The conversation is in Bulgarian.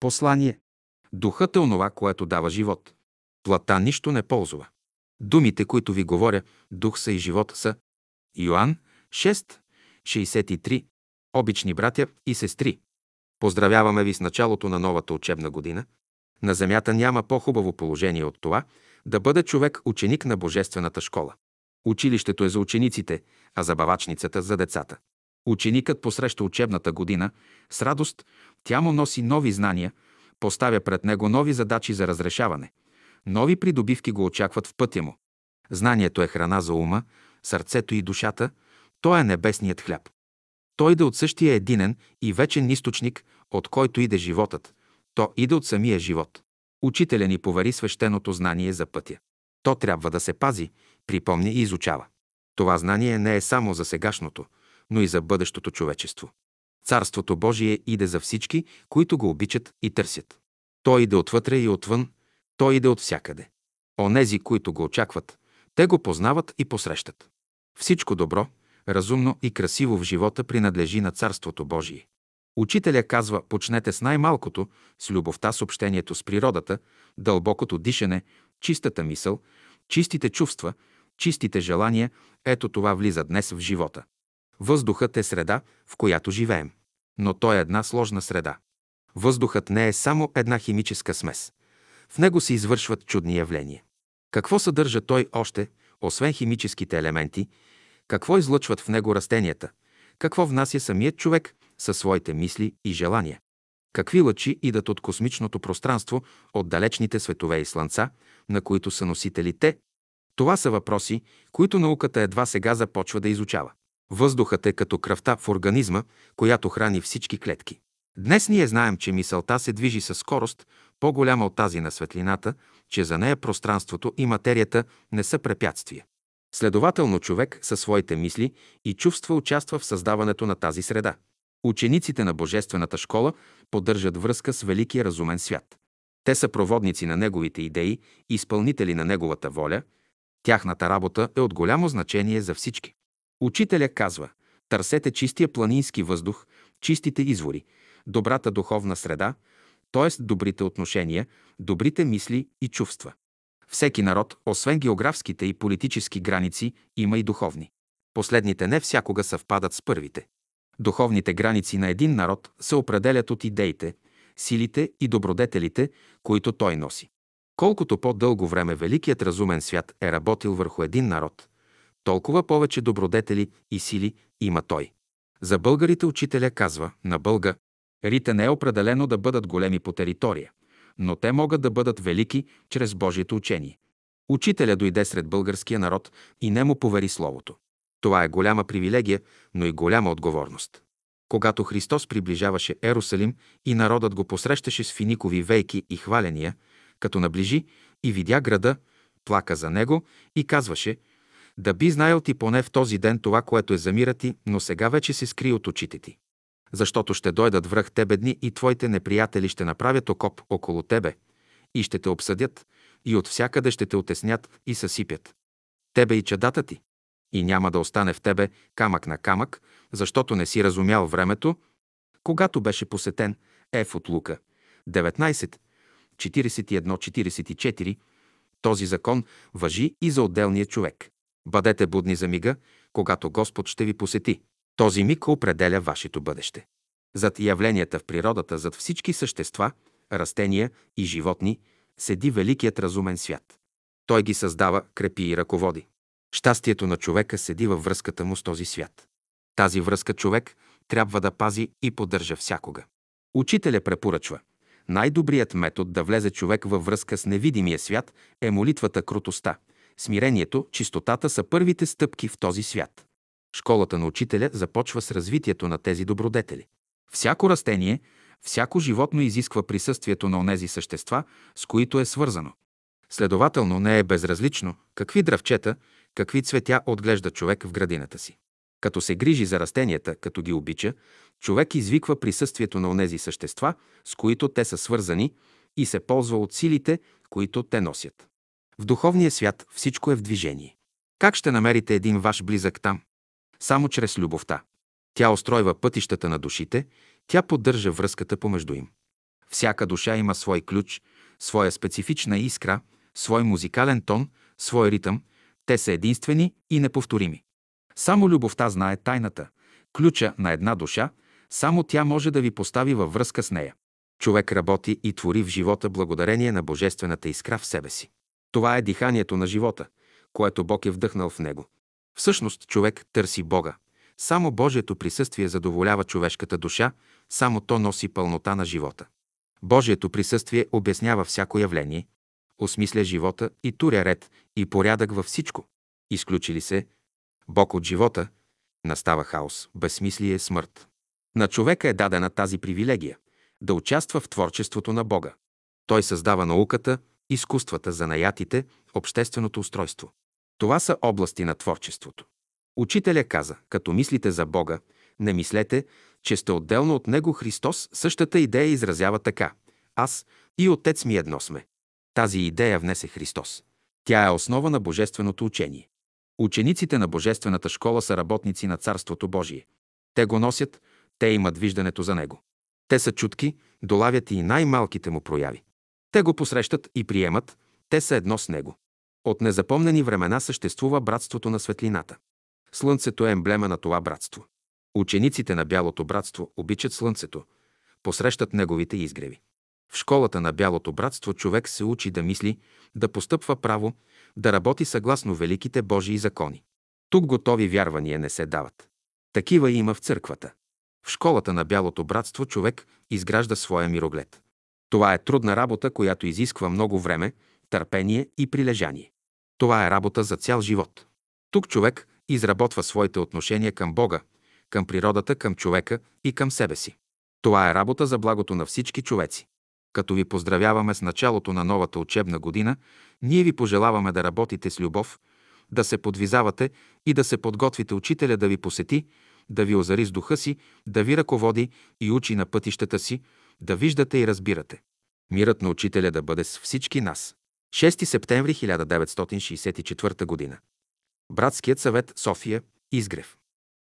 Послание. Духът е онова, което дава живот. Плата нищо не ползва. Думите, които ви говоря, дух са и живот са. Йоанн 6, 63. Обични братя и сестри, поздравяваме ви с началото на новата учебна година. На земята няма по-хубаво положение от това да бъде човек ученик на Божествената школа. Училището е за учениците, а забавачницата за децата. Ученикът посреща учебната година с радост, тя му носи нови знания, поставя пред него нови задачи за разрешаване. Нови придобивки го очакват в пътя му. Знанието е храна за ума, сърцето и душата, то е небесният хляб. Той иде от същия единен и вечен източник, от който иде животът. То иде от самия живот. Учителя ни повари свещеното знание за пътя. То трябва да се пази, припомня и изучава. Това знание не е само за сегашното, но и за бъдещото човечество. Царството Божие иде за всички, които го обичат и търсят. Той иде отвътре и отвън, той иде от всякъде. Онези, които го очакват, те го познават и посрещат. Всичко добро, разумно и красиво в живота принадлежи на Царството Божие. Учителя казва, почнете с най-малкото, с любовта с общението с природата, дълбокото дишане, чистата мисъл, чистите чувства, чистите желания, ето това влиза днес в живота. Въздухът е среда, в която живеем. Но той е една сложна среда. Въздухът не е само една химическа смес. В него се извършват чудни явления. Какво съдържа той още, освен химическите елементи, какво излъчват в него растенията, какво внася самият човек със своите мисли и желания. Какви лъчи идат от космичното пространство, от далечните светове и слънца, на които са носители те? Това са въпроси, които науката едва сега започва да изучава. Въздухът е като кръвта в организма, която храни всички клетки. Днес ние знаем, че мисълта се движи със скорост, по-голяма от тази на светлината, че за нея пространството и материята не са препятствия. Следователно човек със своите мисли и чувства участва в създаването на тази среда. Учениците на Божествената школа поддържат връзка с великия разумен свят. Те са проводници на неговите идеи, изпълнители на неговата воля. Тяхната работа е от голямо значение за всички. Учителя казва, търсете чистия планински въздух, чистите извори, добрата духовна среда, т.е. добрите отношения, добрите мисли и чувства. Всеки народ, освен географските и политически граници, има и духовни. Последните не всякога съвпадат с първите. Духовните граници на един народ се определят от идеите, силите и добродетелите, които той носи. Колкото по-дълго време великият разумен свят е работил върху един народ, толкова повече добродетели и сили има той. За българите учителя казва на бълга, рите не е определено да бъдат големи по територия – но те могат да бъдат велики чрез Божието учение. Учителя дойде сред българския народ и не му повери Словото. Това е голяма привилегия, но и голяма отговорност. Когато Христос приближаваше Ерусалим и народът го посрещаше с финикови вейки и хваления, като наближи и видя града, плака за него и казваше «Да би знаел ти поне в този ден това, което е за мира ти, но сега вече се скри от очите ти» защото ще дойдат връх тебе дни и твоите неприятели ще направят окоп около тебе и ще те обсъдят и от всякъде ще те отеснят и съсипят. Тебе и чадата ти. И няма да остане в тебе камък на камък, защото не си разумял времето, когато беше посетен Еф от Лука. 19, 41-44. Този закон въжи и за отделния човек. Бъдете будни за мига, когато Господ ще ви посети. Този миг определя вашето бъдеще. Зад явленията в природата, зад всички същества, растения и животни, седи великият разумен свят. Той ги създава, крепи и ръководи. Щастието на човека седи във връзката му с този свят. Тази връзка човек трябва да пази и поддържа всякога. Учителя препоръчва. Най-добрият метод да влезе човек във връзка с невидимия свят е молитвата крутостта. Смирението, чистотата са първите стъпки в този свят. Школата на учителя започва с развитието на тези добродетели. Всяко растение, всяко животно изисква присъствието на онези същества, с които е свързано. Следователно не е безразлично какви дръвчета, какви цветя отглежда човек в градината си. Като се грижи за растенията, като ги обича, човек извиква присъствието на онези същества, с които те са свързани и се ползва от силите, които те носят. В духовния свят всичко е в движение. Как ще намерите един ваш близък там? Само чрез любовта. Тя устройва пътищата на душите, тя поддържа връзката помежду им. Всяка душа има свой ключ, своя специфична искра, свой музикален тон, свой ритъм. Те са единствени и неповторими. Само любовта знае тайната, ключа на една душа, само тя може да ви постави във връзка с нея. Човек работи и твори в живота благодарение на божествената искра в себе си. Това е диханието на живота, което Бог е вдъхнал в него. Всъщност човек търси Бога. Само Божието присъствие задоволява човешката душа, само то носи пълнота на живота. Божието присъствие обяснява всяко явление, осмисля живота и туря ред и порядък във всичко. Изключи ли се Бог от живота, настава хаос, безсмислие, смърт. На човека е дадена тази привилегия да участва в творчеството на Бога. Той създава науката, изкуствата, занаятите, общественото устройство. Това са области на творчеството. Учителя каза, като мислите за Бога, не мислете, че сте отделно от Него Христос, същата идея изразява така. Аз и Отец ми едно сме. Тази идея внесе Христос. Тя е основа на божественото учение. Учениците на Божествената школа са работници на Царството Божие. Те го носят, те имат виждането за него. Те са чутки, долавят и най-малките му прояви. Те го посрещат и приемат, те са едно с него. От незапомнени времена съществува братството на светлината. Слънцето е емблема на това братство. Учениците на Бялото братство обичат Слънцето, посрещат неговите изгреви. В школата на Бялото братство човек се учи да мисли, да постъпва право, да работи съгласно великите Божии закони. Тук готови вярвания не се дават. Такива има в църквата. В школата на Бялото братство човек изгражда своя мироглед. Това е трудна работа, която изисква много време, търпение и прилежание. Това е работа за цял живот. Тук човек изработва своите отношения към Бога, към природата, към човека и към себе си. Това е работа за благото на всички човеци. Като ви поздравяваме с началото на новата учебна година, ние ви пожелаваме да работите с любов, да се подвизавате и да се подготвите учителя да ви посети, да ви озари с духа си, да ви ръководи и учи на пътищата си, да виждате и разбирате. Мирът на учителя да бъде с всички нас. 6 септември 1964 г. Братският съвет София, Изгрев.